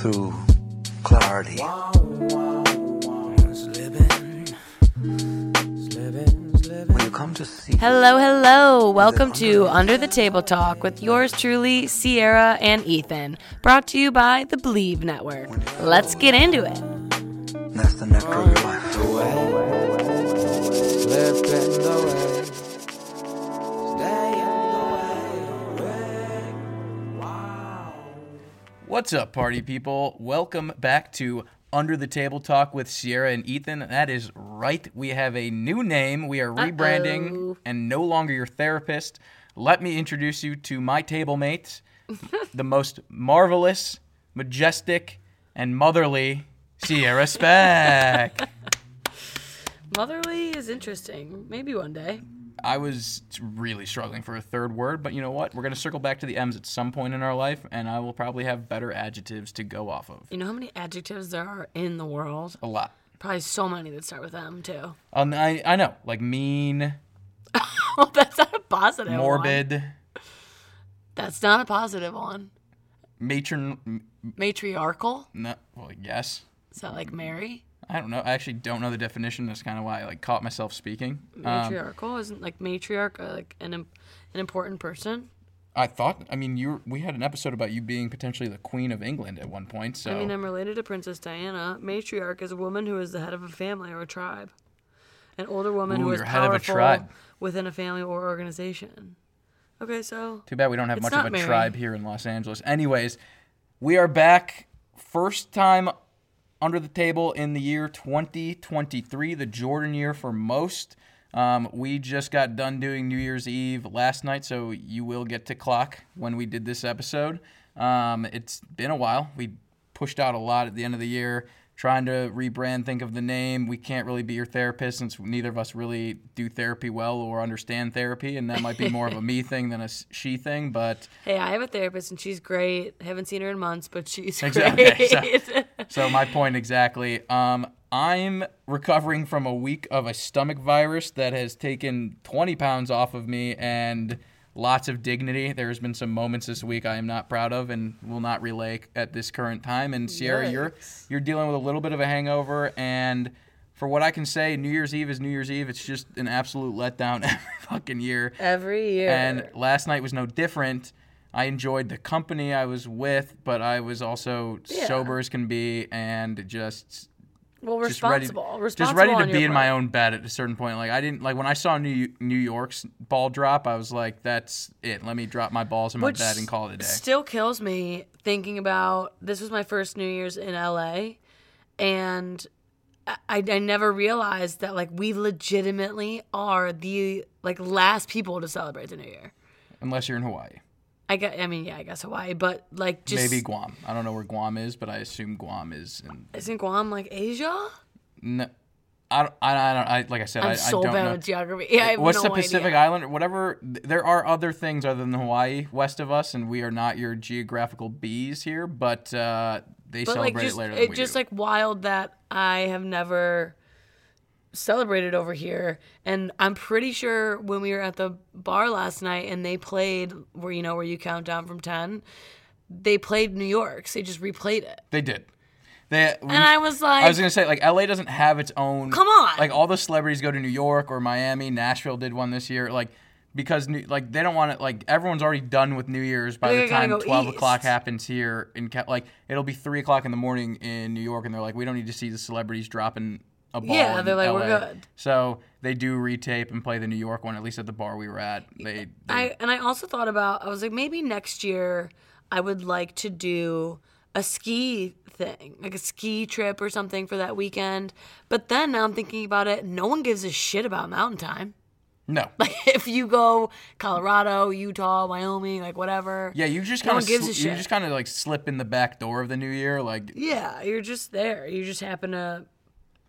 through clarity. When you come to see Hello, hello. Welcome to Under the Table Talk with yours truly, Sierra and Ethan. Brought to you by the Believe Network. Let's get into it. that's the nectar of your life. What's up, party people? Welcome back to Under the Table Talk with Sierra and Ethan. That is right. We have a new name. We are rebranding Uh-oh. and no longer your therapist. Let me introduce you to my table mates, the most marvelous, majestic, and motherly Sierra Speck. Motherly is interesting. Maybe one day. I was really struggling for a third word, but you know what? We're going to circle back to the M's at some point in our life, and I will probably have better adjectives to go off of. You know how many adjectives there are in the world? A lot. Probably so many that start with M, too. Um, I, I know, like mean, Oh, that's not a positive morbid, That's not a positive one. matron. Matriarchal? No, well, yes. Is that like Mary? I don't know. I actually don't know the definition. That's kind of why I like caught myself speaking. Um, Matriarchal? Isn't like matriarch uh, like an, an important person? I thought. I mean, you. We had an episode about you being potentially the queen of England at one point. So I mean, I'm related to Princess Diana. Matriarch is a woman who is the head of a family or a tribe. An older woman Ooh, who is a powerful tribe. within a family or organization. Okay, so Too bad we don't have much of a Mary. tribe here in Los Angeles. Anyways, we are back. First time under the table in the year 2023, the Jordan year for most. Um, we just got done doing New Year's Eve last night, so you will get to clock when we did this episode. Um, it's been a while. We pushed out a lot at the end of the year, trying to rebrand, think of the name. We can't really be your therapist since neither of us really do therapy well or understand therapy, and that might be more of a me thing than a she thing. But hey, I have a therapist and she's great. Haven't seen her in months, but she's Exactly. great. so my point exactly. Um, I'm recovering from a week of a stomach virus that has taken 20 pounds off of me and lots of dignity. There's been some moments this week I am not proud of and will not relay at this current time. And Sierra, you're you're dealing with a little bit of a hangover and. For what I can say, New Year's Eve is New Year's Eve. It's just an absolute letdown every fucking year. Every year. And last night was no different. I enjoyed the company I was with, but I was also Yeah. sober as can be and just well, just ready, responsible. just ready to be in my own bed at a certain point. Like I didn't like when I saw New New York's ball drop. I was like, "That's it. Let me drop my balls in my bed and call it a day." Still kills me thinking about this was my first New Year's in LA, and I, I never realized that like we legitimately are the like last people to celebrate the New Year. Unless you're in Hawaii, I guess, I mean, yeah, I guess Hawaii, but like just maybe Guam. I don't know where Guam is, but I assume Guam is. In, isn't Guam like Asia? no, I don't. I, I don't. I like I said. I'm I, so I don't bad know. with geography. Yeah, I have What's no the Pacific idea. Island or whatever? There are other things other than Hawaii west of us, and we are not your geographical bees here. But uh, they But celebrate like just it later than it's just do. like wild that I have never celebrated over here and I'm pretty sure when we were at the bar last night and they played where you know where you count down from 10 they played New York so they just replayed it they did. They, and I was like I was gonna say like LA doesn't have its own. Come on. Like all the celebrities go to New York or Miami. Nashville did one this year. Like because New, like they don't want it. like everyone's already done with New Year's by They the time go twelve o'clock happens here in like it'll be three o'clock in the morning in New York and they're like we don't need to see the celebrities dropping a ball. Yeah, they're like, LA. "We're good." So they do retape and play the New York one at least at the bar we were at. They, they I and I also thought about I was like maybe next year I would like to do a ski thing, like a ski trip or something for that weekend. But then now I'm thinking about it, no one gives a shit about mountain time. no. Like if you go Colorado, Utah, Wyoming, like whatever. Yeah, you just kind one gives a of you just kind of like slip in the back door of the new year. Like Yeah, you're just there. You just happen to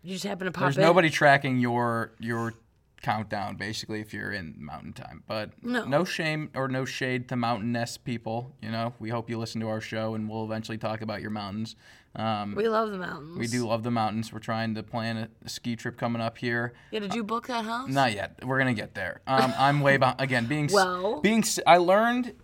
you just happen to pop There's in. nobody tracking your your countdown basically if you're in mountain time. But No. shame or no shade to mountain nest people. You know, we hope you listen to our show and we'll eventually talk about your mountains. Um, We love the mountains. we do love the mountains. We're trying to plan a, a ski trip coming up here. Yeah, did you book that house? Not yet. We're gonna get there. Um, I'm way behind. Again, being s- Well- being s- I learned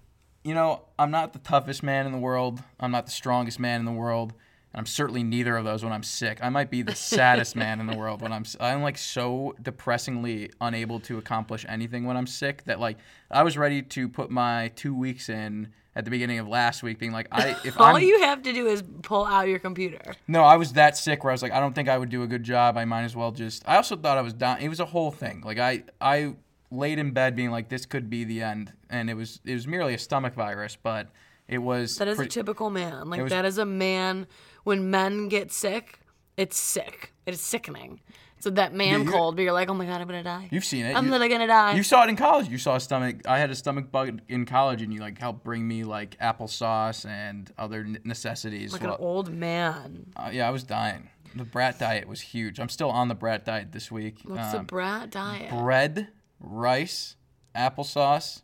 you know, I'm not the toughest man in the world. I'm not the strongest man in the world. And I'm certainly neither of those when I'm sick. I might be the saddest man in the world when I'm. I'm like so depressingly unable to accomplish anything when I'm sick that like I was ready to put my two weeks in at the beginning of last week, being like, I if All I'm you have to do is pull out your computer. no, I was that sick where I was like, I don't think I would do a good job. I might as well just. I also thought I was dying. It was a whole thing. Like I, I laid in bed being like, this could be the end, and it was. It was merely a stomach virus, but it was. That is a typical man. Like was- that is a man. When men get sick, it's sick. It is sickening. So that man you- cold, but you're like, oh my god, I'm gonna die. You've seen it. I'm You- literally gonna die. You saw it in college. You saw a stomach. I had a stomach bug in college, and you like helped bring me like applesauce and other necessities. like Well, an old man. uh, yeah, I was dying. The brat diet was huge. I'm still on the brat diet this week. What's the Um, brat diet? bread, rice, applesauce,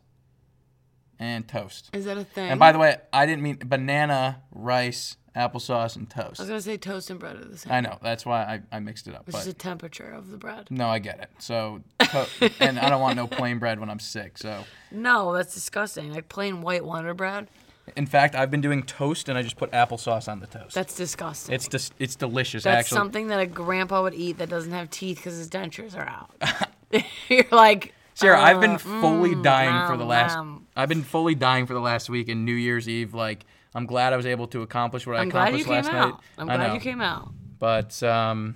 and toast. is that a thing? And by the way, I didn't mean banana, rice, applesauce, and toast. I was gonna say toast and bread are the same. I know. That's why I, I mixed it up. It's But just the temperature of the bread. no, I get it. So, to- and I don't want no plain bread when I'm sick. So, No, that's disgusting. Like plain white Wonder bread. in fact, I've been doing toast, and I just put applesauce on the toast. That's disgusting. it's just it's delicious. That's actually, something that a grandpa would eat that doesn't have teeth because his dentures are out. you're like, Sarah, I've uh, been fully mm, dying for the last. nom. I've been fully dying for the last week and New Year's Eve. Like, I'm glad I was able to accomplish what I I'm glad you accomplished came last out. night. I'm I glad you came out. But um,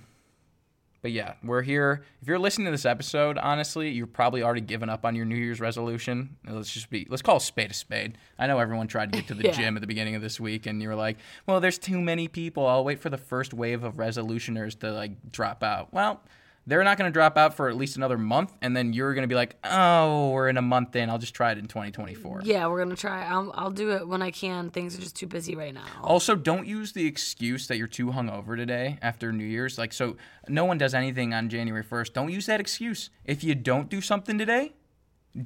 but yeah, we're here. If you're listening to this episode, honestly, you're probably already given up on your New Year's resolution. Let's just be let's call a spade a spade. I know everyone tried to get to the Yeah. gym at the beginning of this week, and you were like, "Well, there's too many people. I'll wait for the first wave of resolutioners to like drop out." Well. They're not going to drop out for at least another month, and then you're going to be like, "Oh, we're in a month in. I'll just try it in 2024." Yeah, we're gonna try. I'll, I'll do it when I can. Things are just too busy right now. Also, don't use the excuse that you're too hungover today after New Year's. Like, so no one does anything on January 1st. Don't use that excuse. If you don't do something today,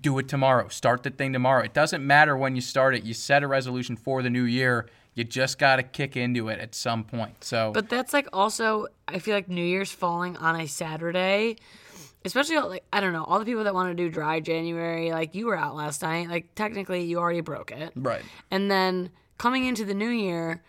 do it tomorrow. Start the thing tomorrow. It doesn't matter when you start it. You set a resolution for the new year. You just got to kick into it at some point. So, But that's like also, I feel like New Year's falling on a Saturday, especially like I don't know, all the people that want to do dry January, like you were out last night, like technically you already broke it, right. and then coming into the new year.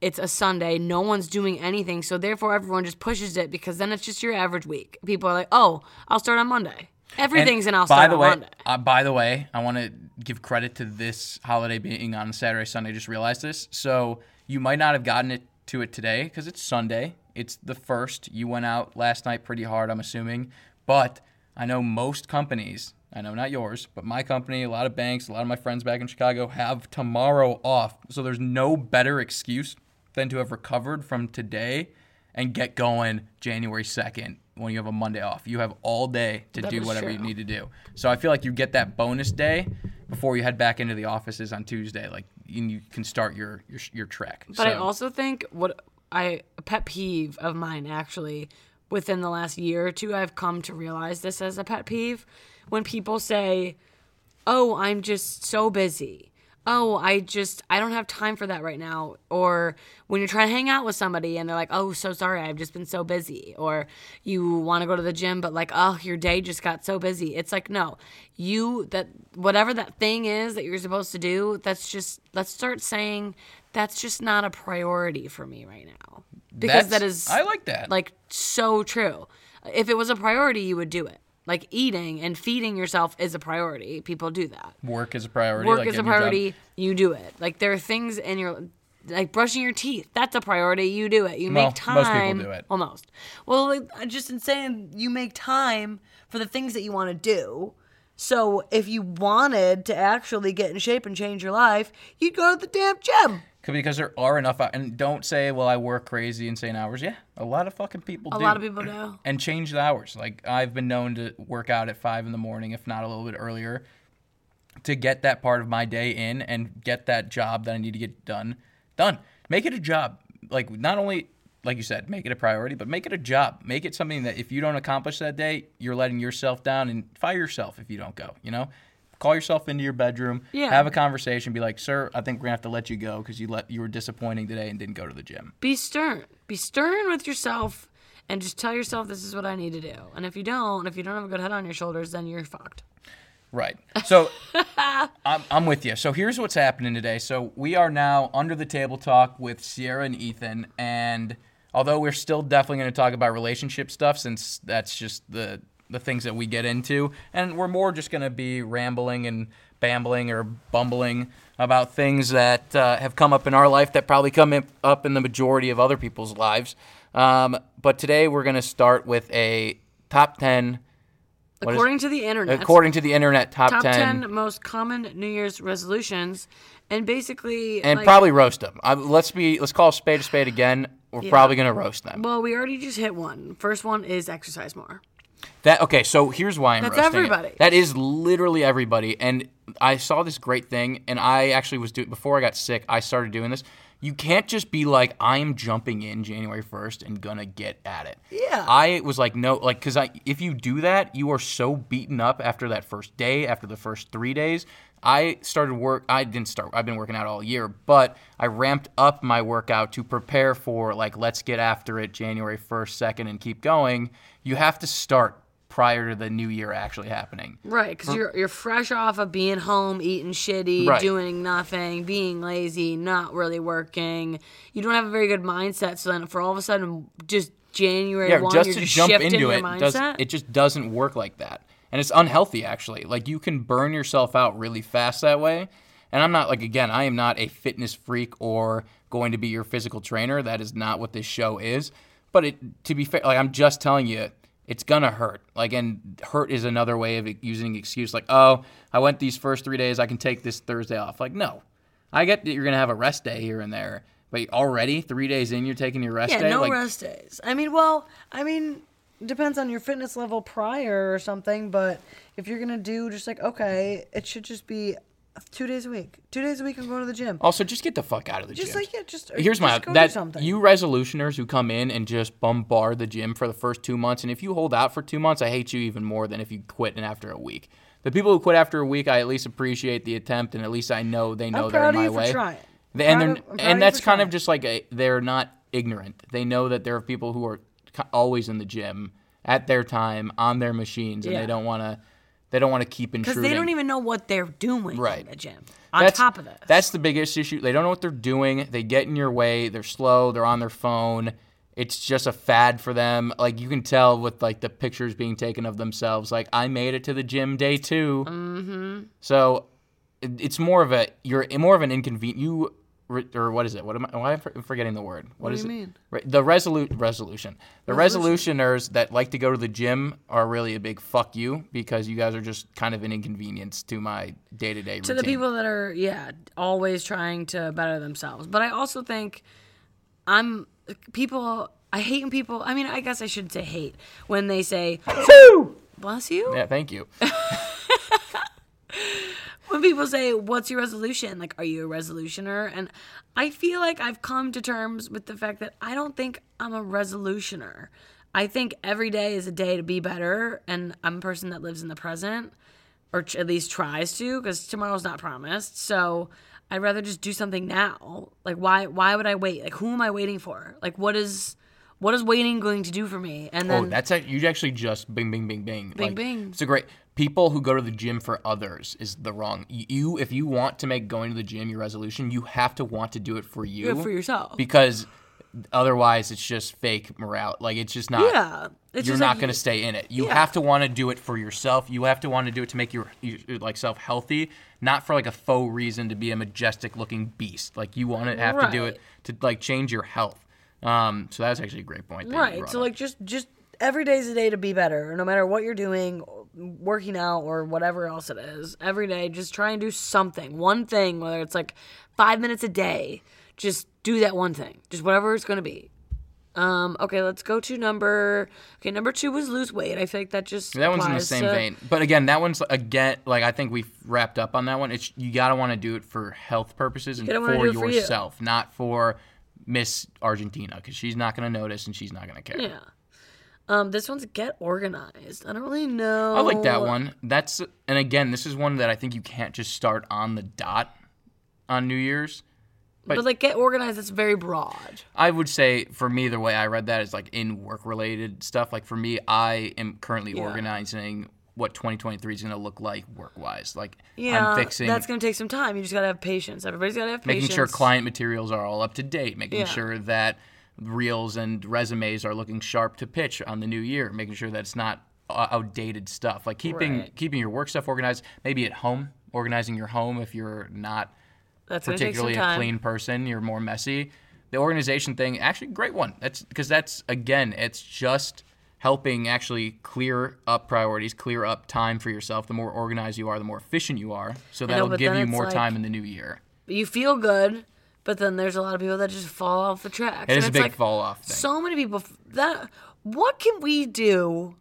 It's a Sunday. No one's doing anything, so therefore everyone just pushes it because then it's just your average week. People are like, "Oh, I'll start on Monday." Everything's an I'll by the way, Uh, by the way, I want to give credit to this holiday being on Saturday, Sunday. I just realized this. So you might not have gotten it to it today because it's Sunday. It's the first. You went out last night pretty hard, I'm assuming. But I know most companies, I know not yours, but my company, a lot of banks, a lot of my friends back in Chicago have tomorrow off. So there's no better excuse than to have recovered from today and get going January 2nd when you have a Monday off. You have all day to That do whatever you need to do. So I feel like you get that bonus day before you head back into the offices on Tuesday. Like and you can start your your, your trek. But I also think what I a pet peeve of mine actually within the last year or two I've come to realize this as a pet peeve when people say, "Oh, I'm just so busy." Oh, I just I don't have time for that right now. Or when you're trying to hang out with somebody and they're like, "Oh, so sorry, I've just been so busy." Or you want to go to the gym but like, "Oh, your day just got so busy." It's like, "No. You that whatever that thing is that you're supposed to do, that's just let's start saying that's just not a priority for me right now." Because that That's- I like that. like so true. If it was a priority, you would do it. Like eating and feeding yourself is a priority. People do that. work is a priority. Work like is a getting job- priority. You do it. Like there are things in your like brushing your teeth. That's a priority. You do it. You Well, make time. most people do it. Almost. Well, like, I just in saying you make time for the things that you want to do. So if you wanted to actually get in shape and change your life, you'd go to the damn gym. Because there are enough, and don't say, "Well, I work crazy insane hours." Yeah, a lot of fucking people do. A do. lot of people do. and change the hours. Like I've been known to work out at five in the morning, if not a little bit earlier, to get that part of my day in and get that job that I need to get done done. Make it a job. Like not only like you said, make it a priority, but make it a job. Make it something that if you don't accomplish that day, you're letting yourself down and fire yourself if you don't go. You know. Call yourself into your bedroom, Yeah. have a conversation, be like, "Sir, I think we're gonna have to let you go because you let you were disappointing today and didn't go to the gym." be stern. Be stern with yourself and just tell yourself this is what I need to do. And if you don't, if you don't have a good head on your shoulders, then you're fucked. Right. So I'm, I'm with you. So here's what's happening today. So we are now under the table talk with Sierra and Ethan, and although we're still definitely going to talk about relationship stuff, since that's just the the things that we get into, and we're more just going to be rambling and bambling or bumbling about things that uh, have come up in our life that probably come in- up in the majority of other people's lives. Um, but today we're going to start with a top ten. what is- According to the internet, according to the internet, top, top 10, 10 most common New Year's resolutions, and basically, and like, probably roast them. I, let's be let's call a spade a spade again. We're Yeah. probably gonna roast them. Well, we already just hit one. First one is exercise more. That okay? So here's why I'm That's roasting it. everybody. That is literally everybody. And I saw this great thing, and I actually was doing before I got sick. I started doing this. You can't just be like, I'm jumping in January 1st and gonna get at it. Yeah. I was like, no, like, cause I, if you do that, you are so beaten up after that first day, after the first three days. I started work. I didn't start. I've been working out all year, but I ramped up my workout to prepare for like, let's get after it, January 1st, 2nd, and keep going. You have to start prior to the new year actually happening. Right, because mm. you're you're fresh off of being home, eating shitty, Right. doing nothing, being lazy, not really working. You don't have a very good mindset. So then, for all of a sudden, just January Yeah, one, just you're to just jump into it does it just doesn't work like that. And it's unhealthy actually. Like you can burn yourself out really fast that way. And I'm not like again, I am not a fitness freak or going to be your physical trainer. That is not what this show is. But it to be fair, like I'm just telling you, it's gonna hurt. Like and hurt is another way of using excuse like, "Oh, I went these first 3 days, I can take this Thursday off." Like, no. I get that you're going to have a rest day here and there. But already 3 days in you're taking your rest yeah, day no like rest days. I mean, well, I mean, depends on your fitness level prior or something. But if you're gonna do just like okay, it should just be two days a week. Two days a week, I'm going to the gym. Also, just get the fuck out of the Just gym. Just like yeah, just uh, Here's just my go do that something. you resolutioners who come in and just bombard the gym for the first two months, and if you hold out for two months, I hate you even more than if you quit and after a week. The people who quit after a week, I at least appreciate the attempt, and at least I know they know I'm they're in my way. trying. They- and they're, of- I'm proud of you and that's kind of just like a, they're not ignorant. They know that there are people who are always in the gym at their time on their machines, and Yeah. they don't want to. They don't want to keep intruding. because they don't even know what they're doing Right. in the gym. On that's, top of this, That's the biggest issue. They don't know what they're doing. They get in your way. They're slow. They're on their phone. It's just a fad for them. Like you can tell with like the pictures being taken of themselves. Like I made it to the gym day 2 Mm-hmm. So it's more of a you're more of an inconvenient. You re- or what is it? What am I? Why am I forgetting the word? What do is you it? mean? Re- The resolute resolution. The resolutioners that like to go to the gym are really a big fuck you because you guys are just kind of an inconvenience to my day to day routine. to the people that are yeah always trying to better themselves but i also think i'm people i hate when people i mean i guess i should say hate when they say bless you Yeah, thank you. when people say what's your resolution? Like are you a resolutioner? And i feel like i've come to terms with the fact that i don't think i'm a resolutioner. I think every day is a day to be better and i'm a person that lives in the present or ch- at least tries to because tomorrow's not promised. So i'd rather just do something now. Like why why would i wait? Like who am i waiting for? Like what is what is waiting going to do for me? And oh, then Oh, that's a, you actually just bing, bing, bing, bing. Bing, Like, bing. It's a great. People who go to the gym for others is the wrong. You, if you want to make going to the gym your resolution, you have to want to do it for you. do it for yourself Because otherwise, it's just fake morale. Like it's just not. yeah it's You're not like- going to stay in it. You Yeah. have to want to do it for yourself. You have to want to do it to make your, your like self healthy, not for like a faux reason to be a majestic looking beast. Like you want to have to do it to like change your health. Um, so that's actually a great point. right so up. like just just every day's a day to be better no matter what you're doing working out or whatever else it is every day just try and do something one thing whether it's like five minutes a day just do that one thing just whatever it's going to be um okay let's go to number okay number two was lose weight i feel like that just That one's in the same to- vein. But again, that one's again like I think we've wrapped up on that one. It's you gotta want to do it for health purposes and for it for you. yourself, not for Miss Argentina, because she's not gonna notice and she's not gonna care. yeah um this one's get organized i don't really know I like that one. That's and again, this is one that I think you can't just start on the dot on New Year's. but, like get organized it's very broad I would say for me, the way I read that is like in work related stuff. Like for me, I am currently Yeah. organizing what 2023 is going to look like work wise. Like Yeah, I'm fixing that's gonna take some time. You just gotta have patience. Everybody's gotta have patience. making sure client materials are all up to date, making Yeah. sure that reels and resumes are looking sharp to pitch on the new year, making sure that it's not uh, outdated stuff. Like keeping Right. keeping your work stuff organized, maybe at home, organizing your home if you're not That's gonna take some particularly a clean person, you're more messy. The organization thing, actually, great one. That's because that's again, it's just helping actually clear up priorities, clear up time for yourself. The more organized you are, the more efficient you are. So that'll but give you more like- time in the new year. You feel good, but then there's a lot of people that just fall off the tracks. It And is a big like, fall off thing. So many people f- that what can we do?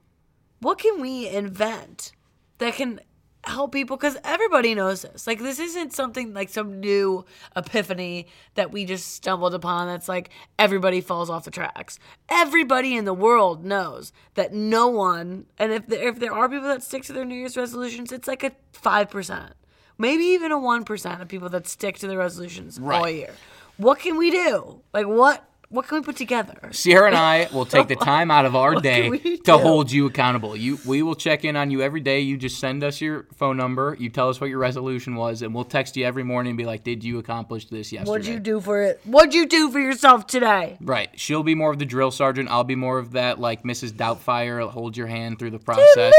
What can we invent that can help people cuz everybody knows this. Like this isn't something like some new epiphany that we just stumbled upon that's like everybody falls off the tracks. Everybody in the world knows that no one and if there, if there are people that stick to their new year's resolutions, it's like a 5%. Maybe even a 1% of people that stick to their resolutions all year. What can we do? Like what what can we put together? Sierra and I will take the time out of our day to hold you accountable. You, we will check in on you every day. You just send us your phone number. You tell us what your resolution was, and we'll text you every morning and be like, "Did you accomplish this yesterday?" What'd you do for it? What'd you do for yourself today? Right. She'll be more of the drill sergeant. I'll be more of that, like Mrs. Doubtfire, hold your hand through the process.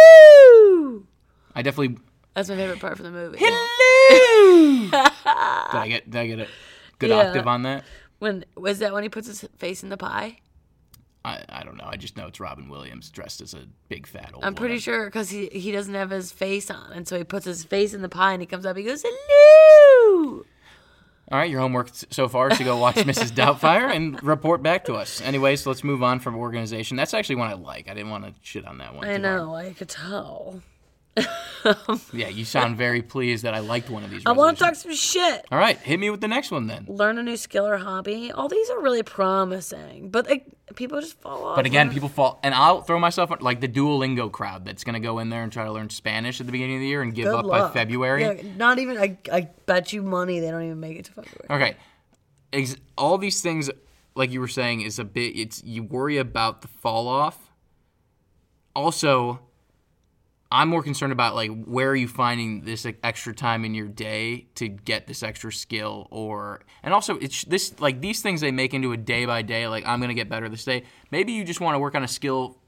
I definitely. That's my favorite part from the movie. Hello. did I get? Did I get a good Yeah. octave on that? When was that when he puts his face in the pie? I, I don't know. I just know it's Robin Williams dressed as a big fat old. I'm pretty woman. sure because he he doesn't have his face on, and so he puts his face in the pie, and he comes up, he goes hello. All right, your homework so far is to go watch Mrs. Doubtfire and report back to us. Anyway, so let's move on from organization. That's actually one I like. I didn't want to shit on that one. I too hard. know, I could tell. Yeah, you sound very pleased that I liked one of these. I want to talk some shit. All right, hit me with the next one then. Learn a new skill or hobby. All these are really promising, but like, people just fall off. But again, people fall, and I'll throw myself like the Duolingo crowd that's gonna go in there and try to learn Spanish at the beginning of the year and give Good up by. February. Yeah, not even. I, I bet you money they don't even make it to February. Okay, Ex- all these things, like you were saying, is a bit. It's you worry about the fall off. Also, I'm more concerned about like where are you finding this extra time in your day to get this extra skill, or and also it's this like these things they make into a day by day. Like I'm gonna get better this day. Maybe you just want to work on a skill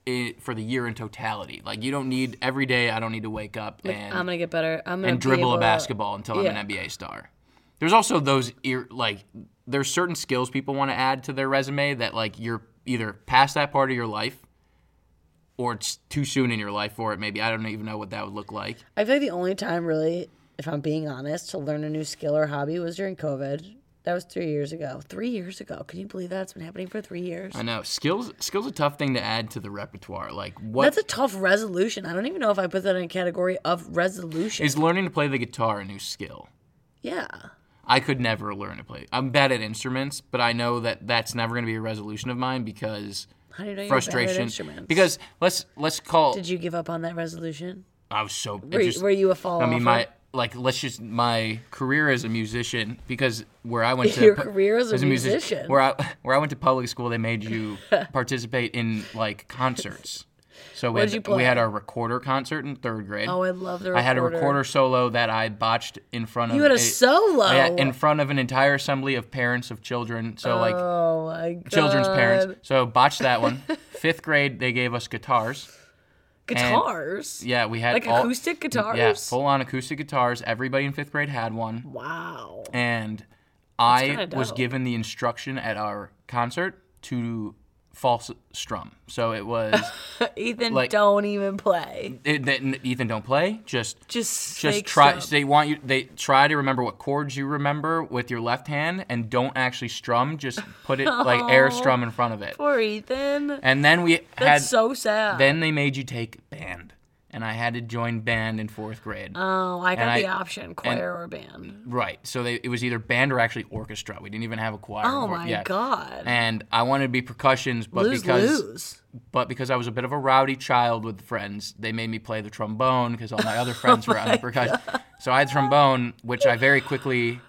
for the year in totality. Like you don't need every day. I don't need to wake up and I'm gonna get better. I'm gonna and dribble a to- basketball until I'm an NBA star. There's also those ear like there's certain skills people want to add to their resume that like you're either past that part of your life or it's too soon in your life for it. Maybe I don't even know what that would look like. I feel like the only time, really, if I'm being honest, to learn a new skill or hobby was during COVID. That was three years ago. Three years ago. Can you believe that? It's been happening for three years. I know skills skills a tough thing to add to the repertoire. Like what That's a tough resolution. I don't even know if I put that in a category of resolution. is learning to play the guitar a new skill? yeah. I could never learn to play. I'm bad at instruments, but I know that that's never going to be a resolution of mine because How do you know you're bad at frustration. Because let's let's call. Did you give up on that resolution? I was so. Were, you- just- were you a fall I mean, my like let's just my career as a musician because where I went to Your career as a musician. where I where I went to public school they made you participate in like concerts. So we had, we had our recorder concert in third grade. Oh, I love the recorder. I had a recorder. solo that I botched in front of You had a solo? Yeah, in front of an entire assembly of parents of children. So like Oh my god. children's parents. So botched that one. Fifth grade they gave us guitars. Guitars. Yeah, we had Like all- acoustic guitars? Yeah, full on acoustic guitars. Everybody in fifth grade had one, Wow. and I was given the instruction at our concert to false strum. So it was Ethan, Like- don't even play. it, Ethan don't play. Just Just just try. strum. They want you. They try to remember what chords you remember with your left hand, and don't actually strum. Just put it like air strum in front of it. Poor Ethan. And then we That's had. so sad. then they made you take band, and I had to join band in fourth grade. oh, I got and the I- option, choir or band. Right. So they, it was either band or actually orchestra. We didn't even have a choir. Oh my yeah. god. And I wanted to be percussions, but lose because lose. but because I was a bit of a rowdy child with friends, they made me play the trombone because all my other friends oh were on the percussion. So I had trombone, which I very quickly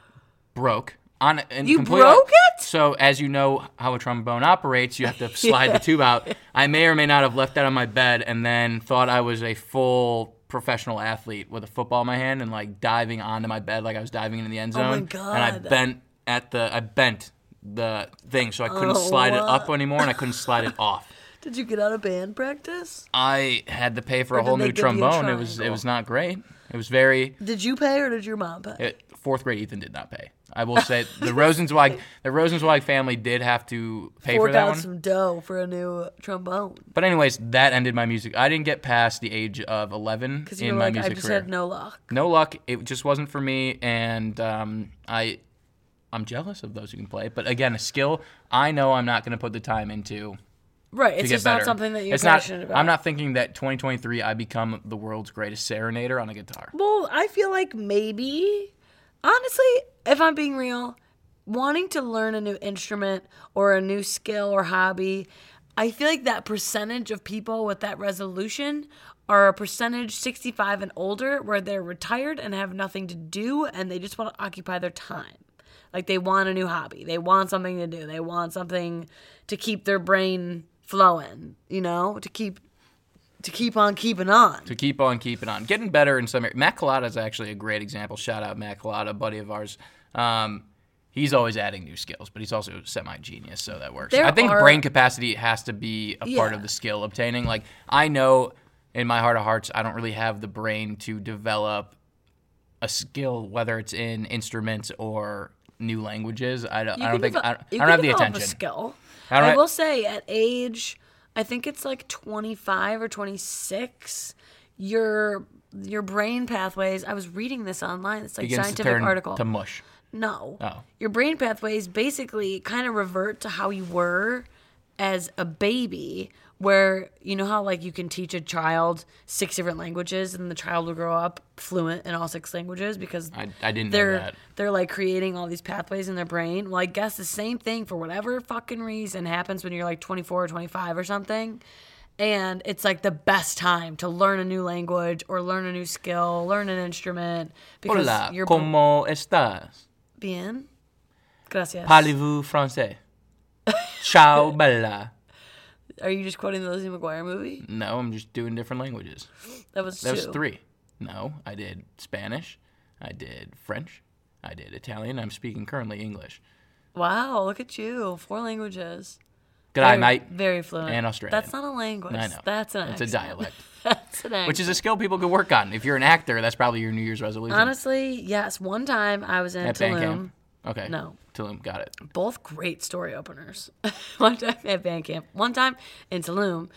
broke. On and You completely- broke it? So as you know how a trombone operates, you have to slide the tube out. I may or may not have left that on my bed and then thought I was a full professional athlete with a football in my hand and like diving onto my bed like I was diving into the end zone. Oh my zone. And I bent at the I bent the thing so I couldn't Oh, slide it up anymore and I couldn't slide it off. Did you get out of band practice? I had to pay for Or a whole new give you a trombone. It was it was not great. It was very Did you pay or did your mom pay? it, fourth grade. Ethan did not pay. I will say the Rosenzweig the Rosenzweig family did have to pay Fork for that out one. some dough for a new trombone. But anyways, that ended my music. I didn't get past the age of 11 Because you in were my like, music I just career. had no luck. no luck. It just wasn't for me, and um, I, I'm jealous of those who can play. But again, a skill I know I'm not going to put the time into Right. It's get just better. not something that you're it's not. passionate about. I'm not thinking that 2023 I become the world's greatest serenader on a guitar. Well, I feel like maybe, honestly, if I'm being real, wanting to learn a new instrument or a new skill or hobby, I feel like that percentage of people with that resolution are a percentage 65 and older where they're retired and have nothing to do and they just want to occupy their time. Like they want a new hobby. They want something to do. They want something to keep their brain flowing, you know, to keep to keep on keeping on. to keep on keeping on, getting better in some areas. Matt Collada is actually a great example. Shout out Matt Collada, buddy of ours. Um, he's always adding new skills, but he's also a semi genius, so that works. There I think are- brain capacity has to be a part Yeah. of the skill obtaining. Like I know in my heart of hearts, I don't really have the brain to develop a skill, whether it's in instruments or new languages. I don't. I don't think. I don't, you I don't can have the develop attention. A skill. I I, will say, at age, I think it's like 25 or 26, your your brain pathways. I was reading this online. It's like Begins to scientific turn article. to mush. no, Oh. your brain pathways basically kind of revert to how you were as a baby. Where you know how like you can teach a child six different languages and the child will grow up fluent in all six languages because I, I didn't know they're that. they're like creating all these pathways in their brain. Well, I guess the same thing for whatever fucking reason happens when you're like 24 or 25 or something. And it's like the best time to learn a new language or learn a new skill, learn an instrument because Hola, you're ¿cómo estás? bien. Gracias. Parlez-vous français? Ciao, bella. Are you just quoting the Lizzie McGuire movie? No, I'm just doing different languages. That was That was three. No, I did Spanish, I did French, I did Italian. I'm speaking currently English. Wow, look at you. Four languages. Good very, eye, mate. Very fluent. And Australian. That's not a language. I know. That's an It's a dialect, That's an accent. which is a skill people could work on. If you're an actor, that's probably your New Year's resolution. Honestly, yes. One time I was in At Tulum. Okay. No. Tulum, got it. Both great story openers. One time at Bandcamp. One time in Tulum,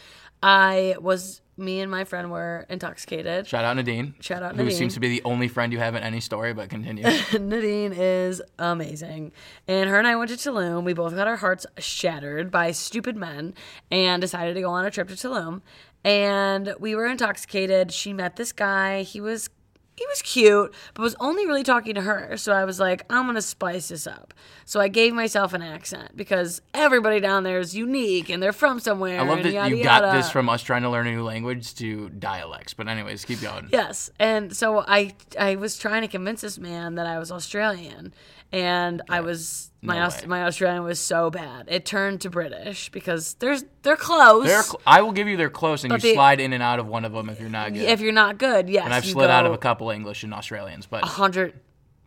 I was me and my friend were intoxicated. Shout out Nadine. Shout out Nadine. Who seems to be the only friend you have in any story, but continue. Nadine is amazing. And her and I went to Tulum. We both got our hearts shattered by stupid men and decided to go on a trip to Tulum. And we were intoxicated. She met this guy. He was he was cute, but was only really talking to her. So I was like, I'm gonna spice this up. So I gave myself an accent because everybody down there is unique and they're from somewhere. I love that yada, you got yada. this from us trying to learn a new language to dialects. But anyways, keep going. Yes, and so I I was trying to convince this man that I was Australian, and I was my no Aus- way. my Australian was so bad. It turned to British because there's they're close. They're cl- I will give you they're close, and you But the- slide in and out of one of them if you're not good. if you're not good, yes, and I've you slid out of a couple English and Australians, but hundred.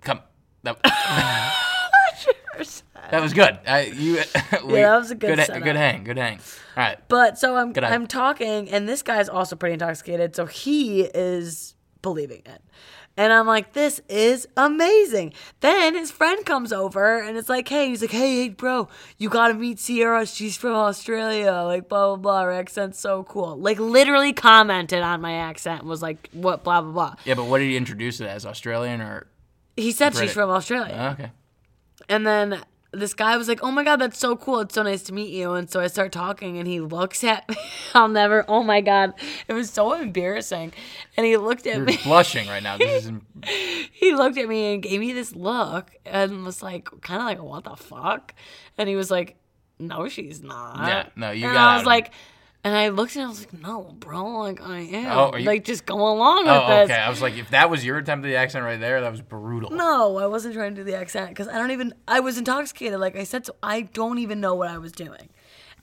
come, that, that was good. I, you, we, that was a good good, setup. good hang, good hang. All right, But so I'm. I'm talking, and this guy's also pretty intoxicated, so he is believing it. And I'm like, this is amazing. Then his friend comes over and it's like, hey, he's like, hey, hey, bro, you gotta meet Sierra. She's from Australia. Like, blah, blah, blah. Her accent's so cool. Like, literally commented on my accent and was like, what, blah, blah, blah. yeah, but what did he introduce it as? Australian or He said British. she's from Australia. oh, okay? And then this guy was like, "Oh my god, that's so cool! It's so nice to meet you." And so I start talking, and he looks at me. I'll never. Oh my god, it was so embarrassing. And he looked at You're me. blushing right now. This is He looked at me and gave me this look, and was like, kind of like, "What the fuck?" And he was like, "No, she's not." Yeah, no, you and got I was of like. And I looked at him, I was like, no, bro, like, I am. Oh, you- Like, just go along with oh, this. okay. I was like, if that was your attempt at the accent right there, that was brutal. No, I wasn't trying to do the accent because I don't even. I was intoxicated, like I said, so I don't even know what I was doing.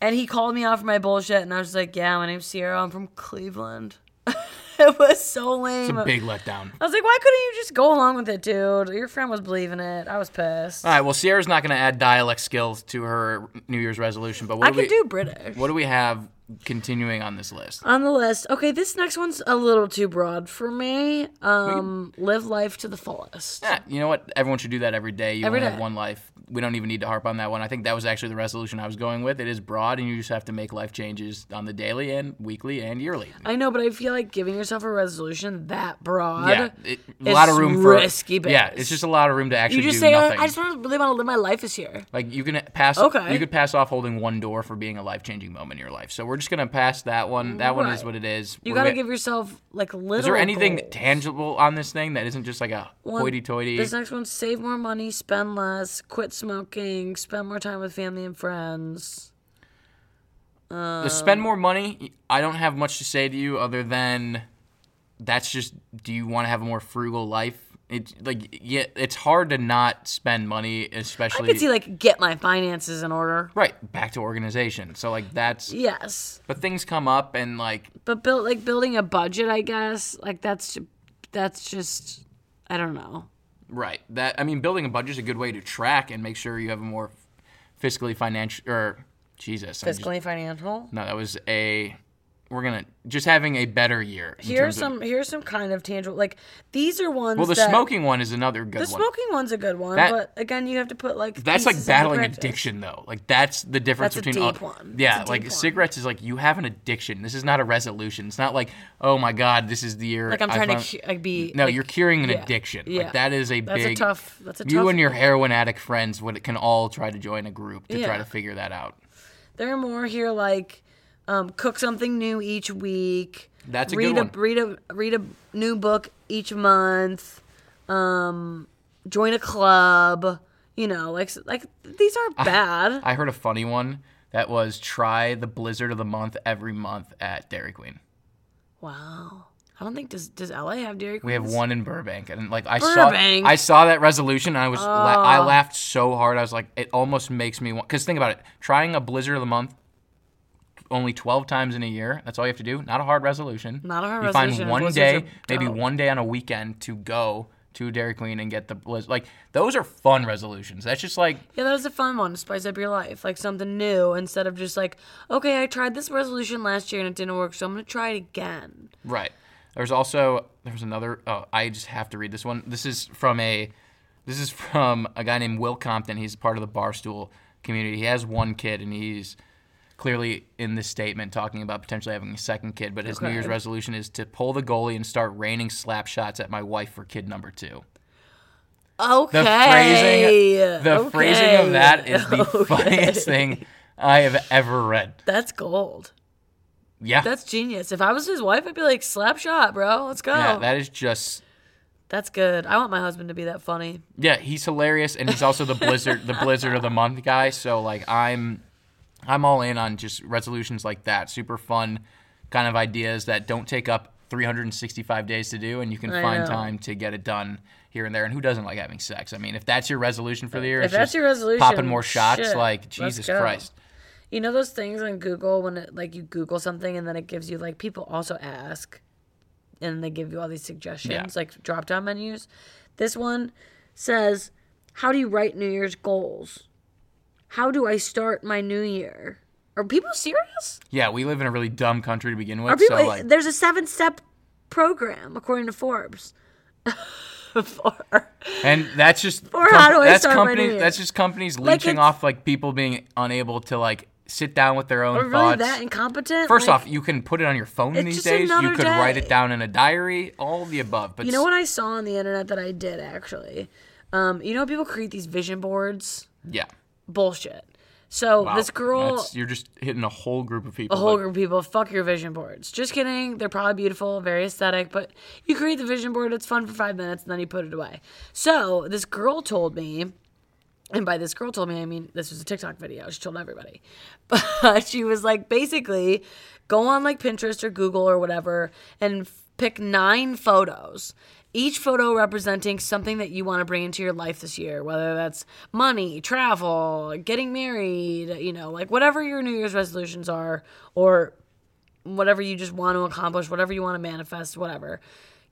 And he called me out for my bullshit, and I was like, "Yeah, my name's Sierra. I'm from Cleveland." it was so lame. It's a big letdown. I was like, why couldn't you just go along with it, dude? Your friend was believing it. I was pissed. All right. Well, Sierra's not going to add dialect skills to her New Year's resolution, but what I do could we do British. what do we have continuing on this list? On the list. Okay, this next one's a little too broad for me. Um, live life to the fullest. Yeah, you know what? Everyone should do that every day. You Every only have one life. We don't even need to harp on that one. I think that was actually the resolution I was going with. It is broad, and you just have to make life changes on the daily and weekly and yearly. I know, but I feel like giving yourself a resolution that broad. Yeah, it, a lot of room for risky Yeah, it's just a lot of room to actually You just say, "Uh, nothing. I just want to really want to live my life this year. Like you can pass. Okay. You could pass off holding one door for being a life changing moment in your life. So we're just gonna pass that one. That one is what it is. You We're got to gonna- give yourself like little. Is there anything goals. tangible on this thing that isn't just like a One- hoity-toity? This next one: save more money, spend less, quit smoking, spend more time with family and friends. the spend more money. I don't have much to say to you other than that's just. Do you want to have a more frugal life? It's like yeah, it's hard to not spend money, especially. I could see like get my finances in order. right back to organization. So like that's. Yes, But things come up and like but build like building a budget. I guess like that's that's just I don't know. Right. That I mean, building a budget is a good way to track and make sure you have a more fiscally financial or Jesus. I just- Fiscally financial. no, that was a. We're gonna just having a better year. Here's terms of- some here's some kind of tangible like these are ones. well, the that, smoking one is another good The one. smoking one's a good one, That- but again, you have to put like That's like battling addiction, though. Like that's the difference That's a between all- deep one. Yeah, a like one. cigarettes is like you have an addiction. This is not a resolution. It's not like oh my god, this is the year. Like I'm trying to cu- like be. No, like, you're curing an yeah, addiction. yeah. Like that is a That's big. a tough. That's a tough. you and your heroin addict friends would can all try to join a group to try to figure that out. There are more here like um, cook something new each week. That's a read good one. a read a read a new book each month. Um, join a club. You know, like like these aren't bad. I heard a funny one that was try the Blizzard of the month every month at Dairy Queen. wow. I don't think does does LA have Dairy Queen? We have one in Burbank, and like I Burbank? saw, I saw that resolution, and I was, la- I Oh. laughed so hard. I was like, it almost makes me want. Because think about it, trying a Blizzard of the month only twelve times in a year. That's all you have to do. Not a hard resolution. Not a hard you resolution. find one day, maybe dope. one day on a weekend to go to Dairy Queen and get the Blizzard. Like those are fun resolutions. That's just like Yeah, that was a fun one to spice up your life, like something new instead of just like, okay, I tried this resolution last year and it didn't work, so I'm gonna try it again. Right. There's also there's another. Oh, I just have to read this one. This is from a this is from a guy named Will Compton. He's part of the Barstool community. He has one kid, and he's clearly in this statement talking about potentially having a second kid. But his New Year's resolution is to pull the goalie and start raining slap shots at my wife for kid number two. Okay. The phrasing, the okay, phrasing of that is the okay. funniest thing I have ever read. That's gold. Yeah, That's genius. If I was his wife, I'd be like, slap shot, bro. Let's go. yeah, that is just That's good. I want my husband to be that funny. Yeah, he's hilarious, and he's also the blizzard, the blizzard of the month guy. So like, I'm, I'm all in on just resolutions like that. Super fun, kind of ideas that don't take up 365 days to do, and you can I find know. time to get it done here and there. And who doesn't like having sex? I mean, if that's your resolution for the year, If that's your resolution, popping more shots. shit, like Jesus. Christ. You know those things on Google when it, like you Google something and then it gives you like people also ask, and they give you all these suggestions Yeah. like drop down menus. This one says, "How do you write New Year's goals? How do I start my New Year?" Are people serious? Yeah, we live in a really dumb country to begin with. Are people? so like, there's a seven step program according to Forbes. For and that's just Or how do I that's start my New companies. Year? That's just companies Like, leeching off like people being unable to like sit down with their own really thoughts. that incompetent? First Like, off, you can put it on your phone these days. You could write it down in a diary. All of the above. But You know what I saw on the internet that I did actually? Um, you know people create these vision boards? Yeah. Bullshit. So Wow. this girl, That's- you're just hitting a whole group of people. a whole group of people, fuck your vision boards. Just kidding. They're probably beautiful, very aesthetic, but you create the vision board, it's fun for five minutes, and then you put it away. So this girl told me, and by this girl told me, I mean this was a TikTok video. She told everybody, but she was like, basically, go on like Pinterest or Google or whatever, and pick nine photos. Each photo representing something that you want to bring into your life this year, whether that's money, travel, getting married, you know, like whatever your New Year's resolutions are, or whatever you just want to accomplish, whatever you want to manifest, whatever.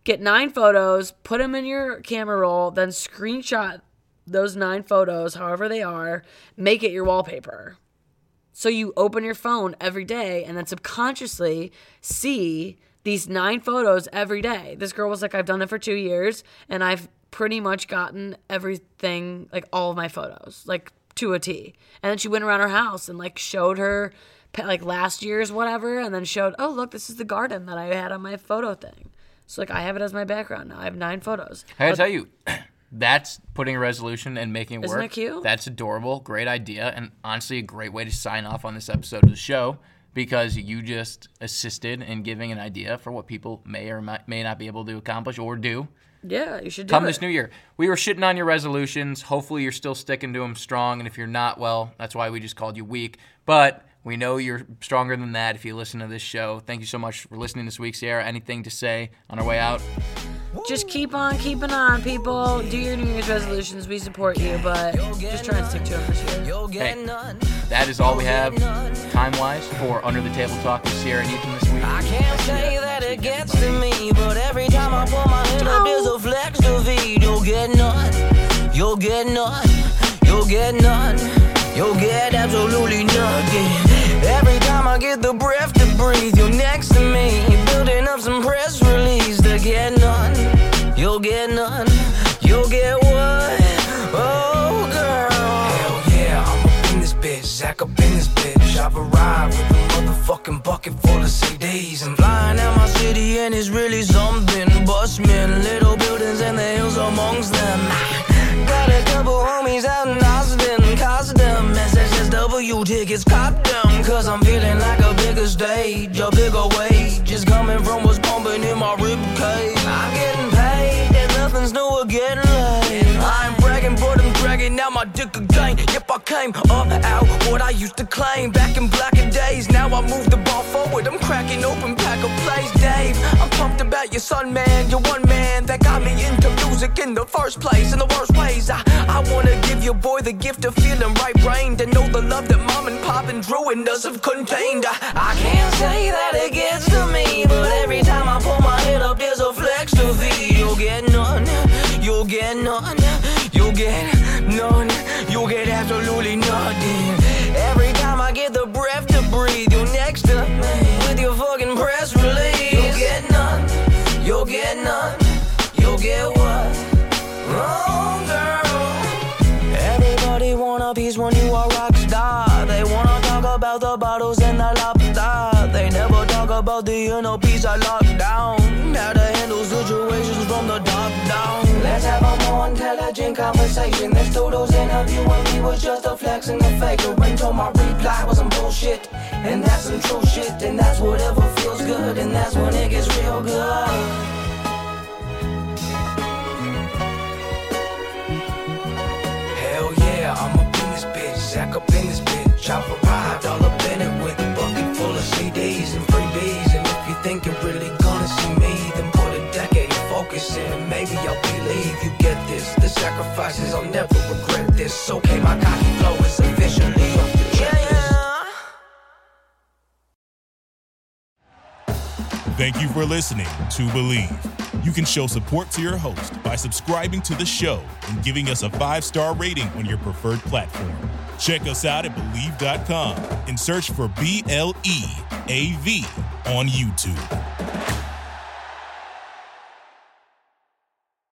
Get nine photos, put them in your camera roll, then screenshot those nine photos, however they are, make it your wallpaper. So you open your phone every day and then subconsciously see these nine photos every day. This girl was like, I've done it for two years and I've pretty much gotten everything, like all of my photos, like to a T. And then she went around her house and like showed her like last year's whatever and then showed, oh, look, this is the garden that I had on my photo thing. So like I have it as my background now. I have nine photos. I gotta tell you, that's putting a resolution and making it Isn't work. that cute? That's adorable. Great idea. And honestly, a great way to sign off on this episode of the show because you just assisted in giving an idea for what people may or may not be able to accomplish or do. Yeah, you should do Come it. this new year. We were shitting on your resolutions. Hopefully, you're still sticking to them strong. And if you're not, well, that's why we just called you weak. But we know you're stronger than that if you listen to this show. Thank you so much for listening this week, Sierra. Anything to say on our way out? Just keep on keeping on, people. Do your New Year's resolutions. We support you, but just try and stick to them this year. Hey, that is all we have time wise for Under the Table Talk with Sierra and Ethan this week. I can't say that it gets to me, but every time I pull my head up, there's a flex to feed. You'll get none, you'll get none, you'll get none, you'll get absolutely nothing. Every time I get the breath to breathe, you're next to me, building up some press get none, you'll get what? Oh, girl. Hell yeah, I'm up in this bitch, Zach up in this bitch. I've arrived with a motherfucking bucket full of CDs. I'm flying out my city and it's really something. Busmen, little buildings and the hills amongst them. Got a couple homies out in Austin, cost them SXSW tickets, cop them. Cause I'm feeling like a bigger stage, a bigger wage Just coming from what's pumping in my rib I came up out what I used to claim back in blacker days. Now I move the ball forward, I'm cracking open pack of plays, Dave. I'm pumped about your son, man. You're one man that got me into music in the first place, in the worst ways. I, I wanna give your boy the gift of feeling right brain to know the love that mom and pop and Drew and us have contained. I, I can't say that it gets to me, but every time I pull my head up, there's a flex to feed. You'll get none, you'll get none, was just a flex and a faker. Until my reply was some bullshit. And that's some true shit. And that's whatever feels good. And that's when it gets real good. Hell yeah, I'm up in this bitch, Zach up in this bitch. I've arrived all up in it with a bucket full of CDs and freebies. And if you think you're really of and maybe I'll believe you get this. The sacrifices, I'll never regret this. Okay, my cocky flow is officially off the checklist. Thank you for listening to Bleav. You can show support to your host by subscribing to the show and giving us a five star rating on your preferred platform. Check us out at Bleav.com and search for B L E A V on YouTube.